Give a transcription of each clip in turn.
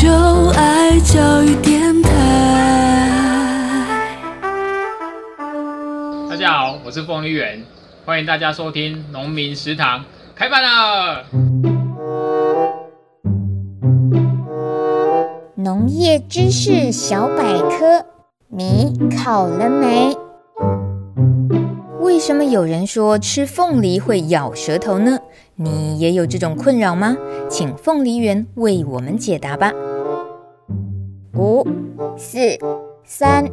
就爱教育电台。大家好，我是凤梨园，欢迎大家收听农民食堂开饭了。农业知识小百科，你考了没？为什么有人说吃凤梨会咬舌头呢？你也有这种困扰吗？请凤梨园为我们解答吧。五、四、三、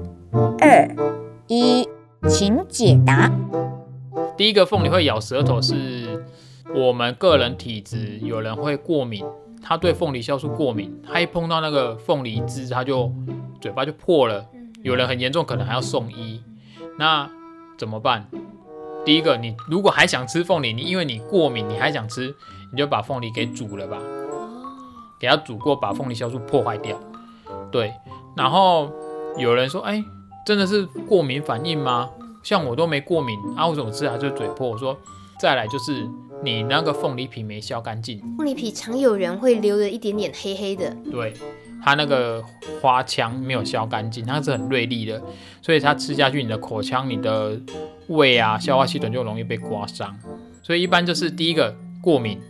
二、一，请解答。第一个，凤梨会咬舌头，是我们个人体质，有人会过敏，他对凤梨酵素过敏，他一碰到那个凤梨汁，他就嘴巴就破了。有人很严重，可能还要送医。那怎么办？第一个，你如果还想吃凤梨，你因为你过敏，你还想吃，你就把凤梨给煮了吧，给它煮过，把凤梨酵素破坏掉。对。然后有人说，哎，真的是过敏反应吗？像我都没过敏，啊，我怎么吃还就嘴破？我说，再来就是你那个凤梨皮没削干净。凤梨皮常有人会留着一点点黑黑的。对。它那个花腔没有削干净，它是很锐利的，所以它吃下去，你的口腔、你的胃啊、消化系统就容易被刮伤。所以一般就是第一个过敏，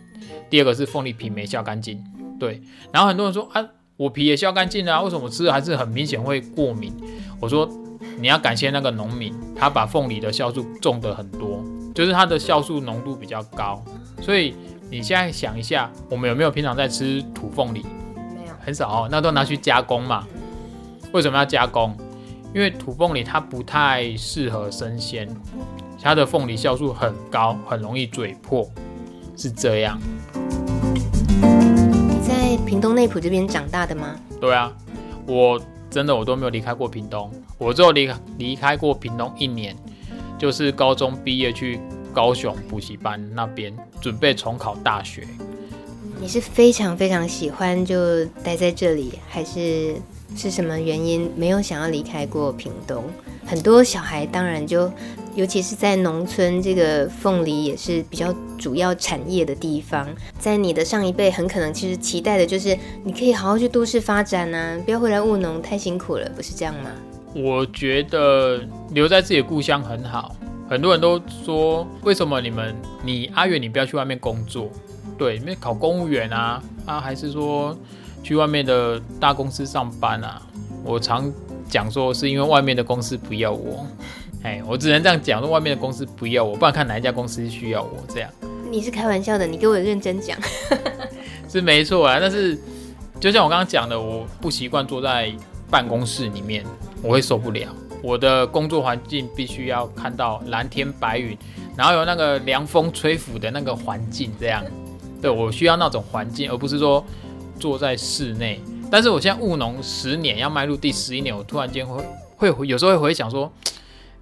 第二个是凤梨皮没削干净。对，然后很多人说啊，我皮也削干净了啊，为什么我吃的还是很明显会过敏？我说你要感谢那个农民，他把凤梨的酵素种的很多，就是它的酵素浓度比较高。所以你现在想一下，我们有没有平常在吃土凤梨？很少哦，那都拿去加工嘛。为什么要加工？因为土凤梨它不太适合生鲜，它的凤梨酵素很高，很容易嘴破，是这样。你在屏东内埔这边长大的吗？对啊，我真的我都没有离开过屏东，我只有离离开过屏东一年，就是高中毕业去高雄补习班那边准备重考大学。你是非常非常喜欢就待在这里，还是是什么原因没有想要离开过屏东？很多小孩当然就，尤其是在农村，这个凤梨也是比较主要产业的地方。在你的上一辈，很可能其实期待的就是你可以好好去都市发展啊，不要回来务农，太辛苦了，不是这样吗？我觉得留在自己的故乡很好。很多人都说，为什么你们你阿远你不要去外面工作？对，因为考公务员啊，啊，还是说去外面的大公司上班啊？我常讲说，是因为外面的公司不要我，哎，我只能这样讲，说外面的公司不要我，不然看哪一家公司需要我这样。你是开玩笑的，你给我认真讲。是没错啊，但是就像我刚刚讲的，我不习惯坐在办公室里面，我会受不了。我的工作环境必须要看到蓝天白云，然后有那个凉风吹拂的那个环境这样。对，我需要那种环境，而不是说坐在室内。但是我现在务农十年，要迈入第十一年，我突然间会会有时候会回想说，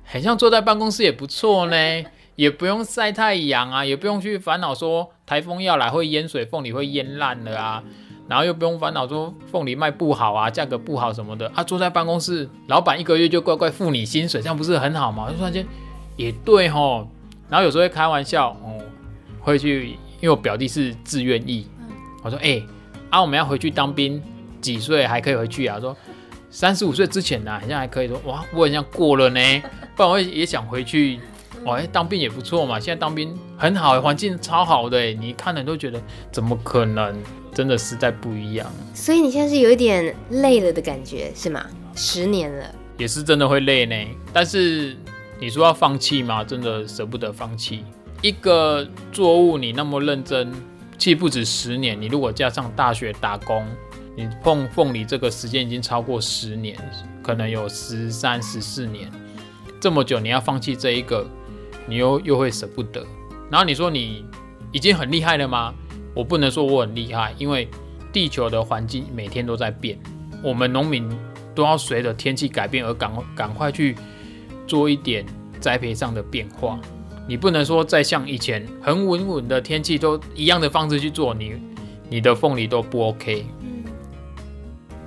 很像坐在办公室也不错呢，也不用晒太阳啊，也不用去烦恼说台风要来会淹水，凤梨会淹烂了啊，然后又不用烦恼说凤梨卖不好啊，价格不好什么的啊。坐在办公室，老板一个月就乖乖付你薪水，这样不是很好吗？就突然间也对吼，然后有时候会开玩笑哦，会去。因为我表弟是自愿役，我说哎、欸，啊我们要回去当兵，几岁还可以回去啊？说三十五岁之前呢、啊，好像还可以说哇，我好像过了呢，不然我也想回去。哦，哎，当兵也不错嘛，现在当兵很好，环境超好的，你看了都觉得怎么可能？真的实在不一样。所以你现在是有一点累了的感觉是吗？十年了，也是真的会累呢。但是你说要放弃吗？真的舍不得放弃。一个作物你那么认真，其实不止十年。你如果加上大学打工，你碰凤梨这个时间已经超过十年，可能有十三、十四年，这么久你要放弃这一个，你又又会舍不得。然后你说你已经很厉害了吗？我不能说我很厉害，因为地球的环境每天都在变，我们农民都要随着天气改变而赶赶快去做一点栽培上的变化。你不能说再像以前很稳稳的天气都一样的方式去做，你你的凤梨都不 OK。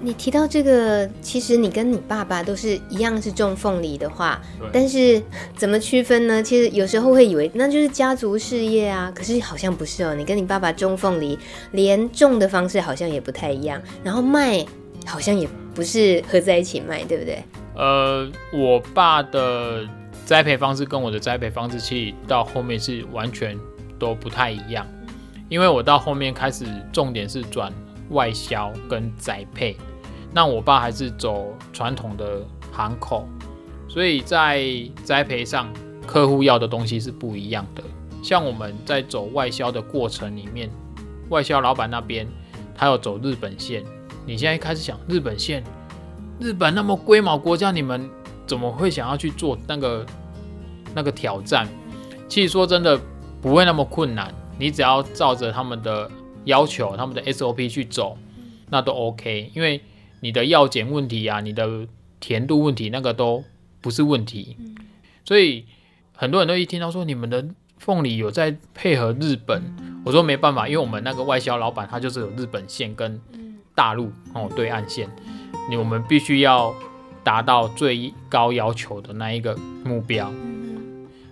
你提到这个，其实你跟你爸爸都是一样是种凤梨的话，但是怎么区分呢？其实有时候会以为那就是家族事业啊，可是好像不是哦。你跟你爸爸种凤梨，连种的方式好像也不太一样，然后卖好像也不是合在一起卖，对不对？呃，我爸的栽培方式跟我的栽培方式，其实到后面是完全都不太一样，因为我到后面开始重点是转外销跟栽培。那我爸还是走传统的行口，所以在栽培上，客户要的东西是不一样的。像我们在走外销的过程里面，外销老板那边他要走日本线。你现在开始想日本线，日本那么龟毛国家，你们怎么会想要去做那个那个挑战？其实说真的，不会那么困难，你只要照着他们的要求、他们的 SOP 去走，那都 OK，因为。你的药检问题啊，你的甜度问题，那个都不是问题。所以很多人都一听到说你们的凤梨有在配合日本，我说没办法，因为我们那个外销老板他就是有日本线跟大陆哦对岸线，你我们必须要达到最高要求的那一个目标。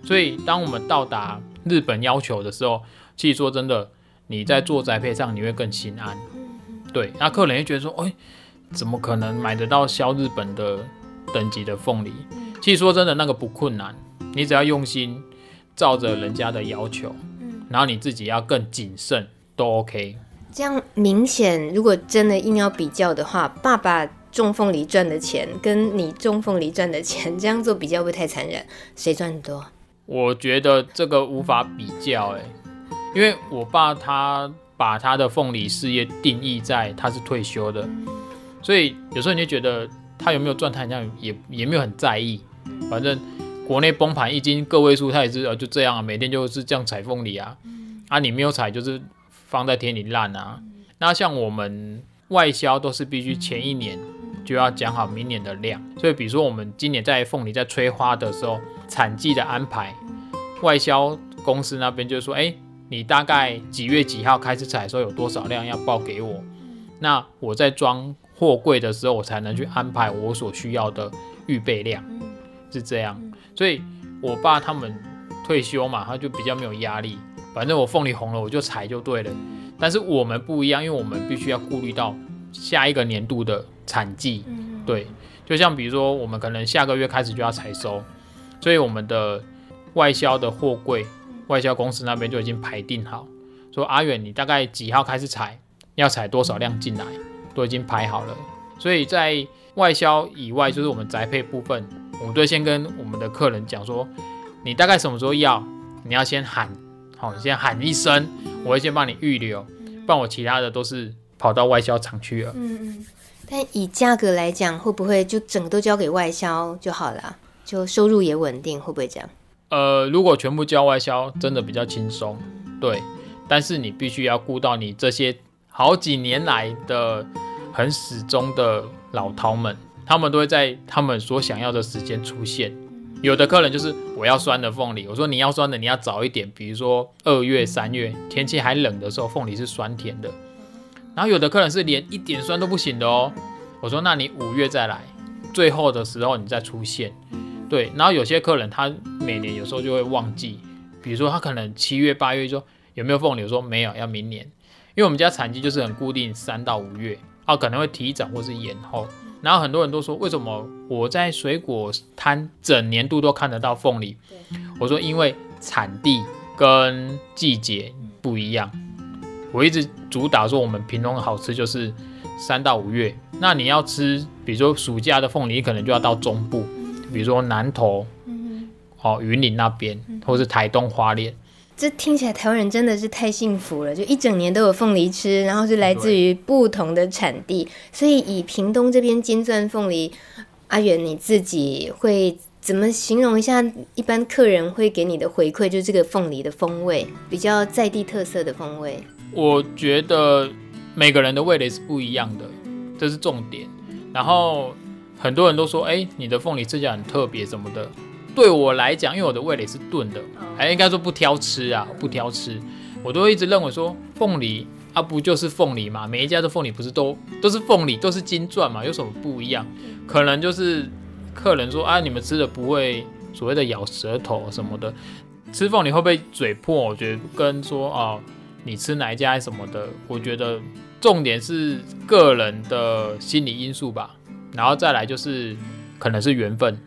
所以当我们到达日本要求的时候，其实说真的，你在做栽培上你会更心安。对，那客人就觉得说，哎。怎么可能买得到销日本的等级的凤梨？其实说真的，那个不困难，你只要用心照着人家的要求，然后你自己要更谨慎，都 OK。这样明显，如果真的硬要比较的话，爸爸种凤梨赚的钱跟你种凤梨赚的钱，这样做比较会太残忍，谁赚的多？我觉得这个无法比较，哎，因为我爸他把他的凤梨事业定义在他是退休的。所以有时候你就觉得他有没有赚，他好像也也没有很在意。反正国内崩盘一斤个位数，他也是呃就这样啊，每天就是这样踩凤梨啊。啊，你没有踩就是放在田里烂啊。那像我们外销都是必须前一年就要讲好明年的量。所以比如说我们今年在凤梨在催花的时候，产季的安排，外销公司那边就是说，哎，你大概几月几号开始采的时候有多少量要报给我，那我在装。货柜的时候，我才能去安排我所需要的预备量，是这样。所以，我爸他们退休嘛，他就比较没有压力。反正我凤梨红了，我就采就对了。但是我们不一样，因为我们必须要顾虑到下一个年度的产季。对，就像比如说，我们可能下个月开始就要采收，所以我们的外销的货柜，外销公司那边就已经排定好，说阿远，你大概几号开始采，要采多少量进来。都已经排好了，所以在外销以外，就是我们宅配部分，我们都先跟我们的客人讲说，你大概什么时候要，你要先喊，好，你先喊一声，我会先帮你预留，不然我其他的都是跑到外销厂去了。嗯嗯。但以价格来讲，会不会就整个都交给外销就好了？就收入也稳定，会不会这样？呃，如果全部交外销，真的比较轻松，对。但是你必须要顾到你这些好几年来的。很始终的老饕们，他们都会在他们所想要的时间出现。有的客人就是我要酸的凤梨，我说你要酸的，你要早一点，比如说二月、三月天气还冷的时候，凤梨是酸甜的。然后有的客人是连一点酸都不行的哦，我说那你五月再来，最后的时候你再出现。对，然后有些客人他每年有时候就会忘记，比如说他可能七月、八月说有没有凤梨，我说没有，要明年，因为我们家产季就是很固定，三到五月。哦，可能会提早或是延后，然后很多人都说，为什么我在水果摊整年度都看得到凤梨？我说因为产地跟季节不一样。我一直主打说我们屏东好吃就是三到五月，那你要吃，比如说暑假的凤梨，可能就要到中部，比如说南投，哦云林那边，或是台东花莲。这听起来台湾人真的是太幸福了，就一整年都有凤梨吃，然后是来自于不同的产地，所以以屏东这边金钻凤梨，阿远你自己会怎么形容一下？一般客人会给你的回馈，就是这个凤梨的风味比较在地特色的风味。我觉得每个人的味蕾是不一样的，这是重点。然后很多人都说，哎，你的凤梨吃起来很特别什么的。对我来讲，因为我的味蕾是钝的，还应该说不挑吃啊，不挑吃，我都会一直认为说凤梨啊，啊，不就是凤梨嘛？每一家的凤梨不是都都是凤梨，都是金钻嘛？有什么不一样？可能就是客人说啊，你们吃的不会所谓的咬舌头什么的，吃凤梨会不会嘴破？我觉得跟说哦，你吃哪一家什么的，我觉得重点是个人的心理因素吧。然后再来就是可能是缘分，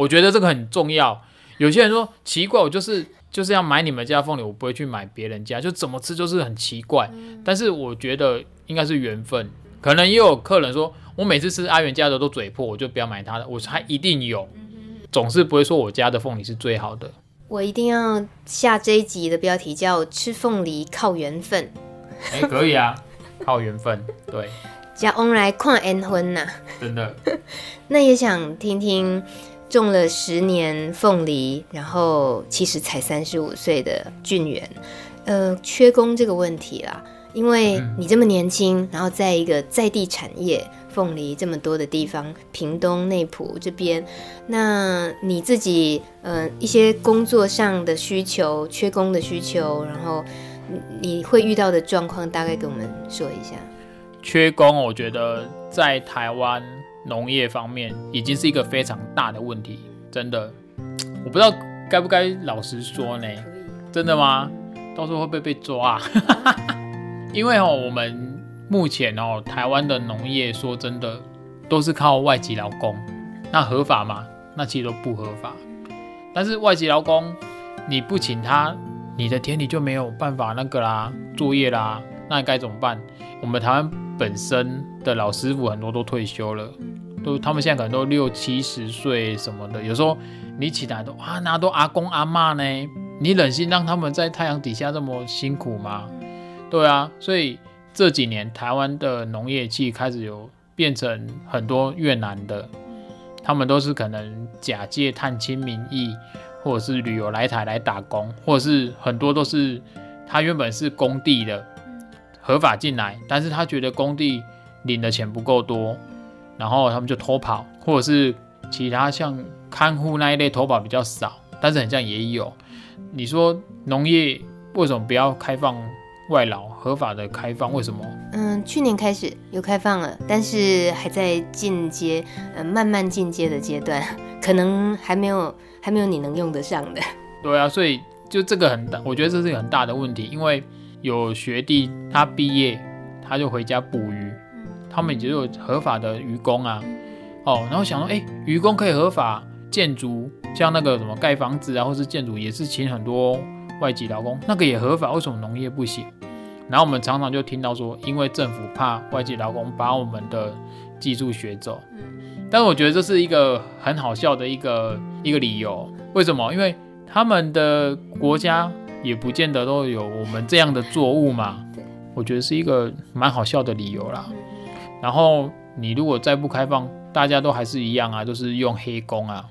我觉得这个很重要。有些人说奇怪，我就是。就是要买你们家凤梨，我不会去买别人家，就怎么吃就是很奇怪。但是我觉得应该是缘分，可能也有客人说，我每次吃阿元家的都嘴破，我就不要买他的。我说他一定有，总是不会说我家的凤梨是最好的。我一定要下这一集的标题叫“吃凤梨靠缘分”。哎、欸，可以啊，靠缘分，对。叫翁来看缘分呐，真的。那也想听听。种了十年凤梨，然后其实才三十五岁的俊元，呃，缺工这个问题啦，因为你这么年轻，然后在一个在地产业凤梨这么多的地方，屏东内埔这边，那你自己呃一些工作上的需求，缺工的需求，然后你会遇到的状况，大概跟我们说一下。缺工，我觉得在台湾。农业方面已经是一个非常大的问题，真的，我不知道该不该老实说呢？真的吗？到时候会不会被抓？因为哦，我们目前哦，台湾的农业说真的都是靠外籍劳工，那合法吗？那其实都不合法。但是外籍劳工你不请他，你的田里就没有办法那个啦，作业啦，那该怎么办？我们台湾本身的老师傅很多都退休了。都，他们现在可能都六七十岁什么的，有时候你起来都啊，那都阿公阿嬷呢，你忍心让他们在太阳底下这么辛苦吗？对啊，所以这几年台湾的农业季开始有变成很多越南的，他们都是可能假借探亲名义，或者是旅游来台来打工，或者是很多都是他原本是工地的合法进来，但是他觉得工地领的钱不够多。然后他们就偷跑，或者是其他像看护那一类偷跑比较少，但是很像也有。你说农业为什么不要开放外劳合法的开放？为什么？嗯，去年开始有开放了，但是还在进阶，呃，慢慢进阶的阶段，可能还没有还没有你能用得上的。对啊，所以就这个很大，我觉得这是一个很大的问题，因为有学弟他毕业他就回家捕鱼。他们已经有合法的渔工啊，哦，然后想说，哎，渔工可以合法建筑，像那个什么盖房子啊，或是建筑也是请很多外籍劳工，那个也合法，为什么农业不行？然后我们常常就听到说，因为政府怕外籍劳工把我们的技术学走，但是我觉得这是一个很好笑的一个一个理由，为什么？因为他们的国家也不见得都有我们这样的作物嘛，我觉得是一个蛮好笑的理由啦。然后你如果再不开放，大家都还是一样啊，都是用黑工啊，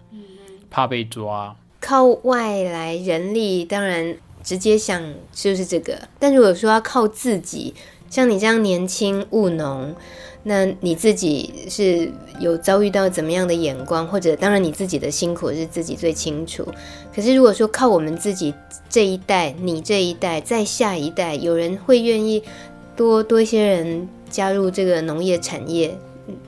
怕被抓。靠外来人力，当然直接想就是这个。但如果说要靠自己，像你这样年轻务农，那你自己是有遭遇到怎么样的眼光，或者当然你自己的辛苦是自己最清楚。可是如果说靠我们自己这一代，你这一代，再下一代，有人会愿意多多一些人。加入这个农业产业，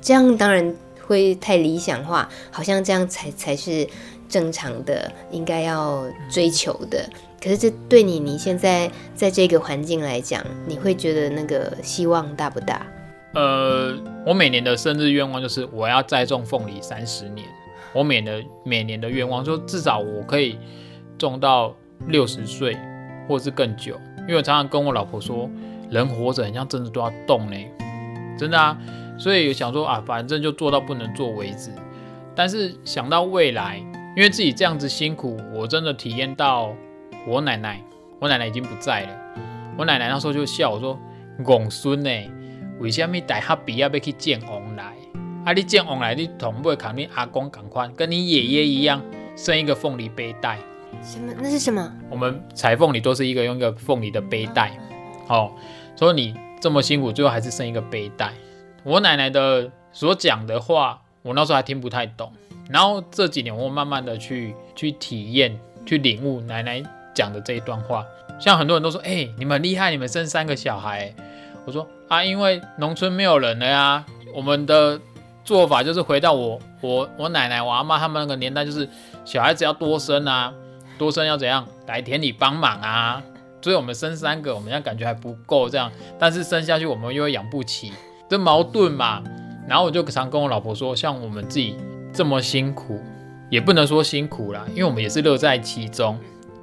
这样当然会太理想化，好像这样才才是正常的，应该要追求的。可是这对你你现在在这个环境来讲，你会觉得那个希望大不大？呃，我每年的生日愿望就是我要栽种凤梨三十年。我每年每年的愿望就至少我可以种到六十岁，或是更久。因为我常常跟我老婆说。人活着，很像真的都要动呢，真的啊。所以想说啊，反正就做到不能做为止。但是想到未来，因为自己这样子辛苦，我真的体验到我奶奶，我奶奶已经不在了。我奶奶那时候就笑我说：“公孙呢，为什么大学毕业要去见王来？啊，你见王来，你同不会考你阿公赶快跟你爷爷一样生一个凤梨背带？什么？那是什么？我们裁凤梨都是一个用一个凤梨的背带，哦。所以你这么辛苦，最后还是生一个背带。我奶奶的所讲的话，我那时候还听不太懂。然后这几年，我慢慢的去去体验、去领悟奶奶讲的这一段话。像很多人都说，哎、你们厉害，你们生三个小孩。我说啊，因为农村没有人了呀。我们的做法就是回到我我我奶奶、我阿妈他们那个年代，就是小孩子要多生啊，多生要怎样来田里帮忙啊。所以我们生三个，我们现在感觉还不够这样，但是生下去我们又养不起，这矛盾嘛。然后我就常跟我老婆说，像我们自己这么辛苦，也不能说辛苦啦，因为我们也是乐在其中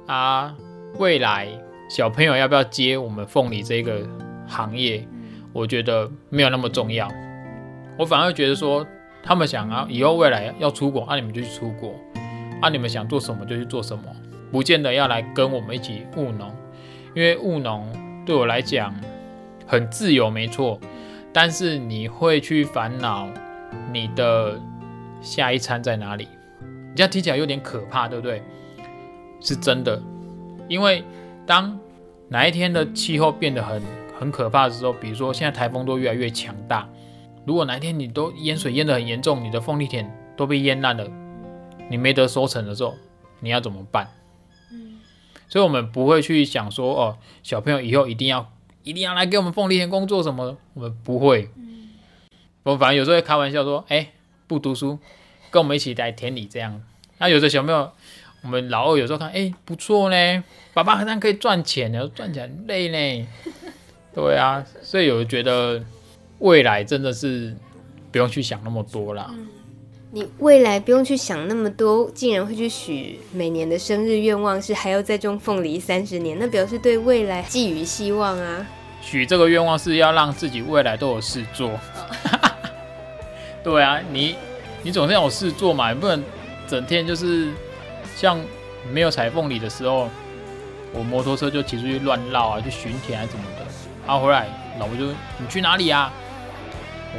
啊。未来小朋友要不要接我们凤梨这个行业，我觉得没有那么重要。我反而觉得说，他们想啊，以后未来要出国，啊你们就去出国，啊你们想做什么就去做什么，不见得要来跟我们一起务农。因为务农对我来讲很自由，没错，但是你会去烦恼你的下一餐在哪里？你这样听起来有点可怕，对不对？是真的，因为当哪一天的气候变得很很可怕的时候，比如说现在台风都越来越强大，如果哪一天你都淹水淹得很严重，你的凤梨田都被淹烂了，你没得收成的时候，你要怎么办？所以，我们不会去想说，哦，小朋友以后一定要一定要来给我们凤梨田工作什么？我们不会。我们反正有时候会开玩笑说，哎，不读书，跟我们一起来田里这样。那有的小朋友，我们老二有时候看，哎，不错呢，爸爸好像可以赚钱的，赚钱很累呢。对啊，所以有觉得未来真的是不用去想那么多啦。你未来不用去想那么多，竟然会去许每年的生日愿望是还要再种凤梨三十年，那表示对未来寄予希望啊！许这个愿望是要让自己未来都有事做。对啊，你你总是要有事做嘛，你不能整天就是像没有采凤里的时候，我摩托车就骑出去乱绕啊，去巡田啊什么的。然后回来，老婆就你去哪里啊？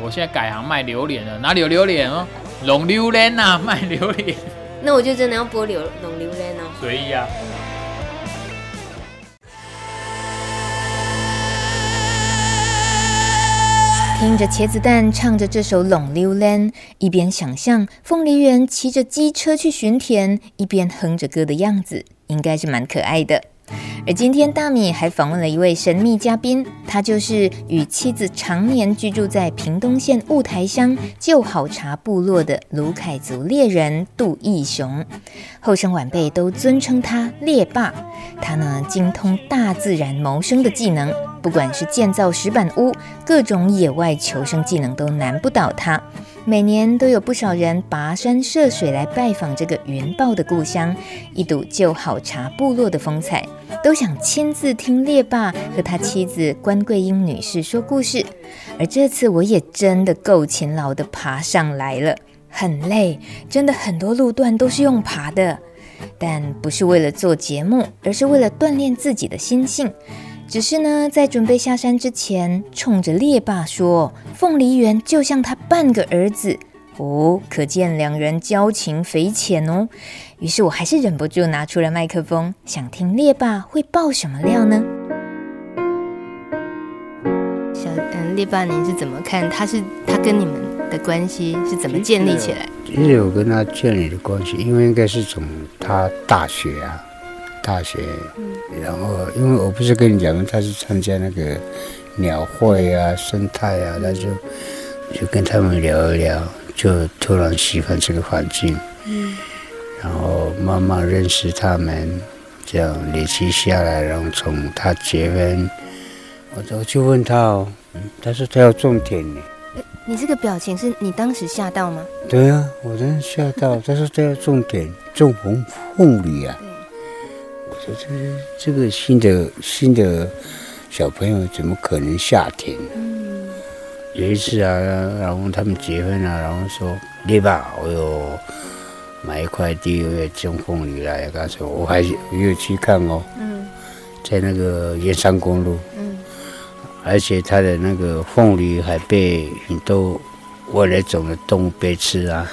我现在改行卖榴莲了，哪里有榴莲哦？龙榴莲呐，卖榴莲。那我就真的要播榴龙榴莲哦。随意啊。听着茄子蛋唱着这首《龙榴莲》，一边想象凤梨园骑着机车去巡田，一边哼着歌的样子，应该是蛮可爱的。而今天大米还访问了一位神秘嘉宾，他就是与妻子常年居住在屏东县雾台乡旧好茶部落的鲁凯族猎人杜义雄，后生晚辈都尊称他猎霸。他呢，精通大自然谋生的技能，不管是建造石板屋，各种野外求生技能都难不倒他。每年都有不少人跋山涉水来拜访这个云豹的故乡，一睹旧好茶部落的风采，都想亲自听猎爸和他妻子关桂英女士说故事。而这次我也真的够勤劳的爬上来了，很累，真的很多路段都是用爬的，但不是为了做节目，而是为了锻炼自己的心性。只是呢，在准备下山之前，冲着猎爸说：“凤梨园就像他半个儿子哦，可见两人交情匪浅哦。”于是，我还是忍不住拿出了麦克风，想听猎爸会爆什么料呢？小嗯，猎爸，您是怎么看？他是他跟你们的关系是怎么建立起来？其实我跟他建立的关系，因为应该是从他大学啊。大学，然后因为我不是跟你讲吗？他是参加那个鸟会啊、生态啊，他就就跟他们聊一聊，就突然喜欢这个环境，嗯，然后慢慢认识他们，这样累积下来，然后从他结婚，我就去问他哦，嗯，他说他要种田呢。你这个表情是你当时吓到吗？对啊，我真的吓到。他说他要种田，种红凤梨啊。这这个新的新的小朋友怎么可能下田？嗯、有一次啊，然后他们结婚了，啊，然后说：“猎爸，我有买一块地，我要种凤梨来。”他说：“我还没有去看哦。”嗯，在那个燕山公路。嗯，而且他的那个凤梨还被很多外来种的动物被吃啊。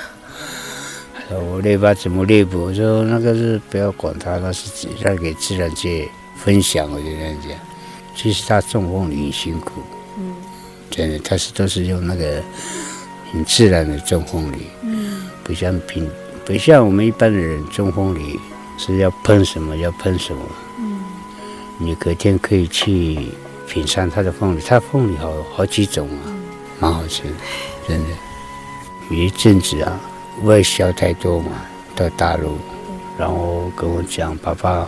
我猎爸怎么猎捕？我说那个是不要管它，那是让给自然界分享。我就这样讲。其实他种凤梨很辛苦，嗯，真的，他是都是用那个很自然的种凤梨，嗯，不像平，不像我们一般的人种凤梨是要喷什么要喷什么，你隔天可以去品尝它的凤梨，它凤梨好好几种啊，蛮好吃，真的。有一阵子啊，外销太多嘛，到大陆，然后跟我讲，爸爸，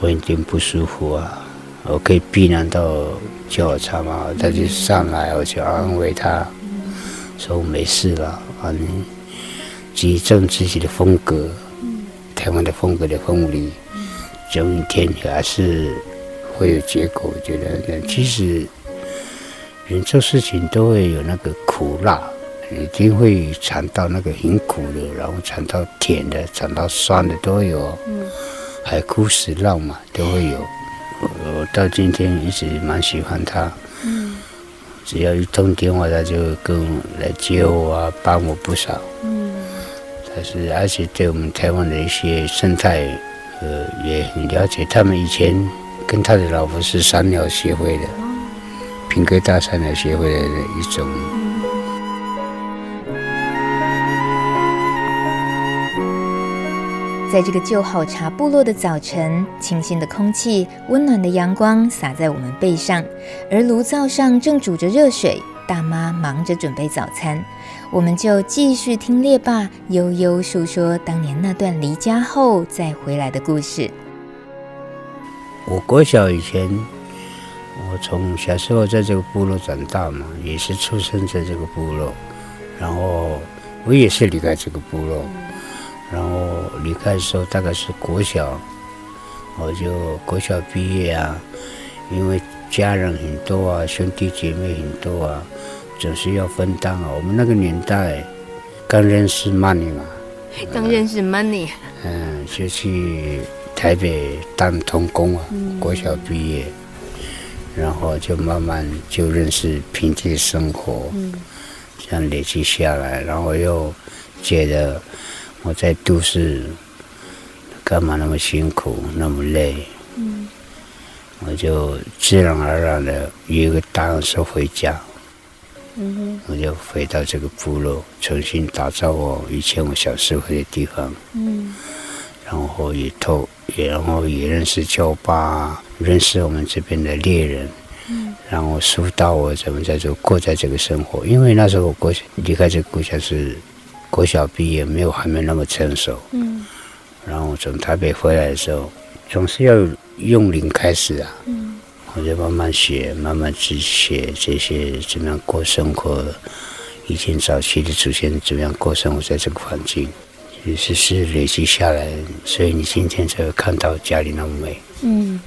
我有点不舒服啊，我可以避难到叫我茶嘛，他就上来，我就安慰他，说我没事了反正自己种自己的风格，台湾的风格的凤梨。总有一天还是会有结果。我觉得，其实人做事情都会有那个苦辣，一定会尝到那个很苦的，然后尝到甜的，尝到酸的都有。嗯，海枯石烂嘛，都会有。我我到今天一直蛮喜欢他。嗯，只要一通电话，他就跟我来接我啊，帮我不少。嗯，但是而且对我们台湾的一些生态。呃，也很了解。他们以前跟他的老婆是山鸟协会的，平哥大山鸟协会的一种。在这个旧好茶部落的早晨，清新的空气，温暖的阳光洒在我们背上，而炉灶上正煮着热水，大妈忙着准备早餐。我们就继续听猎爸悠悠诉说当年那段离家后再回来的故事。我国小以前，我从小时候在这个部落长大嘛，也是出生在这个部落，然后我也是离开这个部落，然后离开的时候大概是国小，我就国小毕业啊，因为家人很多啊，兄弟姐妹很多啊。总是要分担啊！我们那个年代刚认识 money 嘛，刚认识 money，嗯，就去台北当童工啊，国小毕业，然后就慢慢就认识平地生活，这样累积下来，然后又觉得我在都市干嘛那么辛苦，那么累，我就自然而然的有一个答案说回家。嗯哼，我就回到这个部落，重新打造我以前我小时候的地方。嗯，然后也透，也然后也认识舅爸，认识我们这边的猎人。嗯，然后疏导我怎么在这过在这个生活。因为那时候我国离开这个故乡是国小毕业，没有还没那么成熟。嗯，然后从台北回来的时候，总是要用零开始啊。嗯。我就慢慢学，慢慢去学这些怎么样过生活，以前早期的祖先怎么样过生活，在这个环境，其实是累积下来，所以你今天才会看到家里那么美。嗯，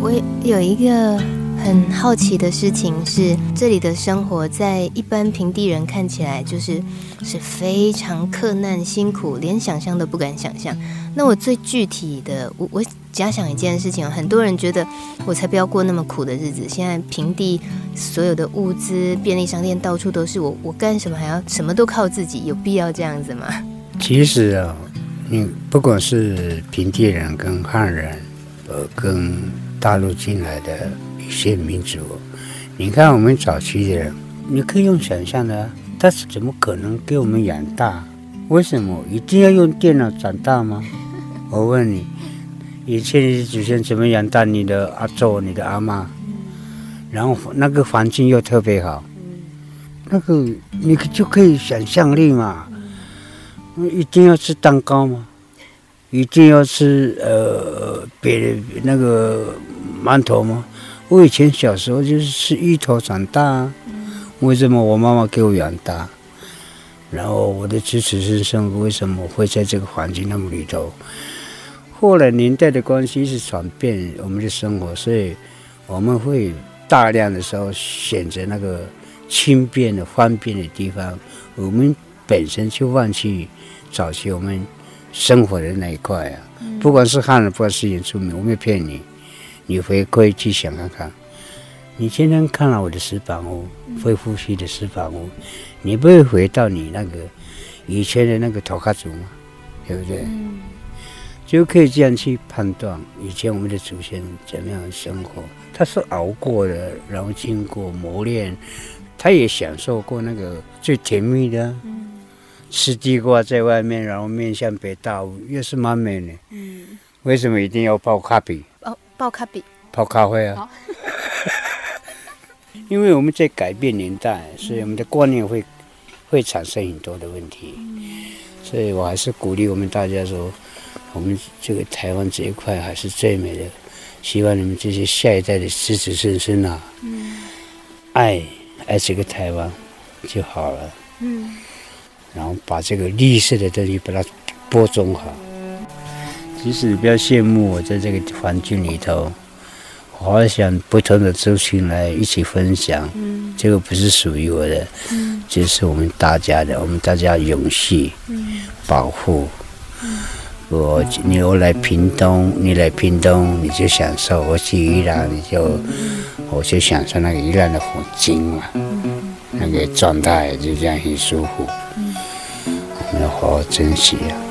我有一个很好奇的事情是，这里的生活在一般平地人看起来就是是非常克难辛苦，连想象都不敢想象。那我最具体的，我我。假想一件事情，很多人觉得我才不要过那么苦的日子。现在平地所有的物资、便利商店到处都是，我我干什么还要什么都靠自己？有必要这样子吗？其实啊，你不管是平地人跟汉人，呃，跟大陆进来的一些民族，你看我们早期的人，你可以用想象的，他是怎么可能给我们养大？为什么一定要用电脑长大吗？我问你。以前的祖先怎么养大你的阿祖、你的阿妈？然后那个环境又特别好，那个你就可以想象力嘛。一定要吃蛋糕吗？一定要吃呃别的那个馒头吗？我以前小时候就是吃芋头长大，为什么我妈妈给我养大？然后我的子子孙孙为什么会在这个环境那么里头？后来年代的关系是转变我们的生活，所以我们会大量的时候选择那个轻便的、方便的地方。我们本身就忘记早期我们生活的那一块啊。不管是汉人，不管是原住民，我没有骗你。你回归去想看看，你今天看了我的石板屋，会呼吸的石板屋，你不会回到你那个以前的那个土家族吗？对不对？就可以这样去判断以前我们的祖先怎么样生活，他是熬过的，然后经过磨练，他也享受过那个最甜蜜的，吃地瓜在外面，然后面向北大武，也是蛮美的。嗯，为什么一定要泡咖啡？哦，泡咖啡，泡咖啡啊。因为我们在改变年代，所以我们的观念会会产生很多的问题。所以我还是鼓励我们大家说，我们这个台湾这一块还是最美的。希望你们这些下一代的子子孙孙啊，爱爱这个台湾就好了。嗯然后把这个绿色的东西把它播种好。其实不要羡慕我在这个环境里头，我好想不同的族群来一起分享。嗯，这个不是属于我的，嗯，这是我们大家的，我们大家永续、嗯、保护。嗯，我你我来屏东，你来屏东你就享受；我去宜兰你就，我就享受那个宜兰的风景嘛。嗯，那个状态就这样很舒服。嗯，我们要好好珍惜啊。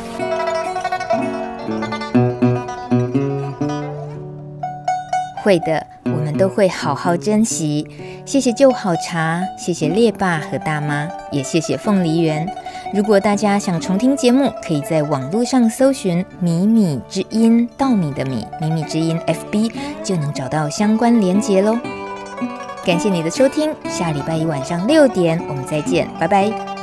会的，我们都会好好珍惜。谢谢旧好茶，谢谢列爸和大妈，也谢谢凤梨园。如果大家想重听节目，可以在网络上搜寻“米米之音”，稻米的米，米米之音 FB 就能找到相关连结喽。感谢你的收听，下礼拜一晚上六点我们再见，拜拜。